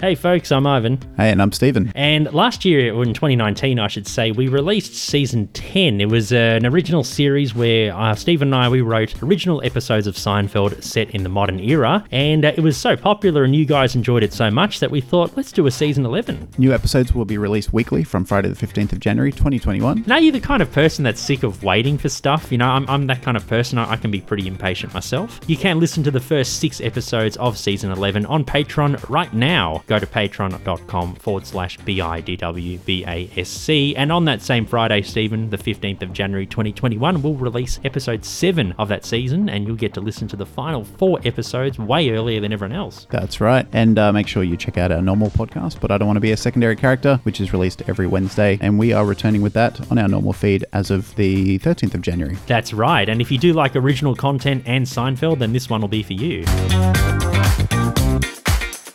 Hey folks, I'm Ivan. Hey, and I'm Stephen. And last year, or in 2019, I should say, we released season 10. It was uh, an original series where uh, Stephen and I we wrote original episodes of Seinfeld set in the modern era, and uh, it was so popular and you guys enjoyed it so much that we thought let's do a season 11. New episodes will be released weekly from Friday the 15th of January 2021. Now you're the kind of person that's sick of waiting for stuff. You know, I'm, I'm that kind of person. I, I can be pretty impatient myself. You can listen to the first six episodes of season 11 on Patreon right now. Go to patreon.com forward slash B-I-D-W-B-A-S-C. And on that same Friday, Stephen, the 15th of January 2021, we'll release episode 7 of that season and you'll get to listen to the final four episodes way earlier than everyone else. That's right. And uh, make sure you check out our normal podcast, But I Don't Want to Be a Secondary Character, which is released every Wednesday. And we are returning with that on our normal feed as of the 13th of January. That's right. And if you do like original content and Seinfeld, then this one will be for you.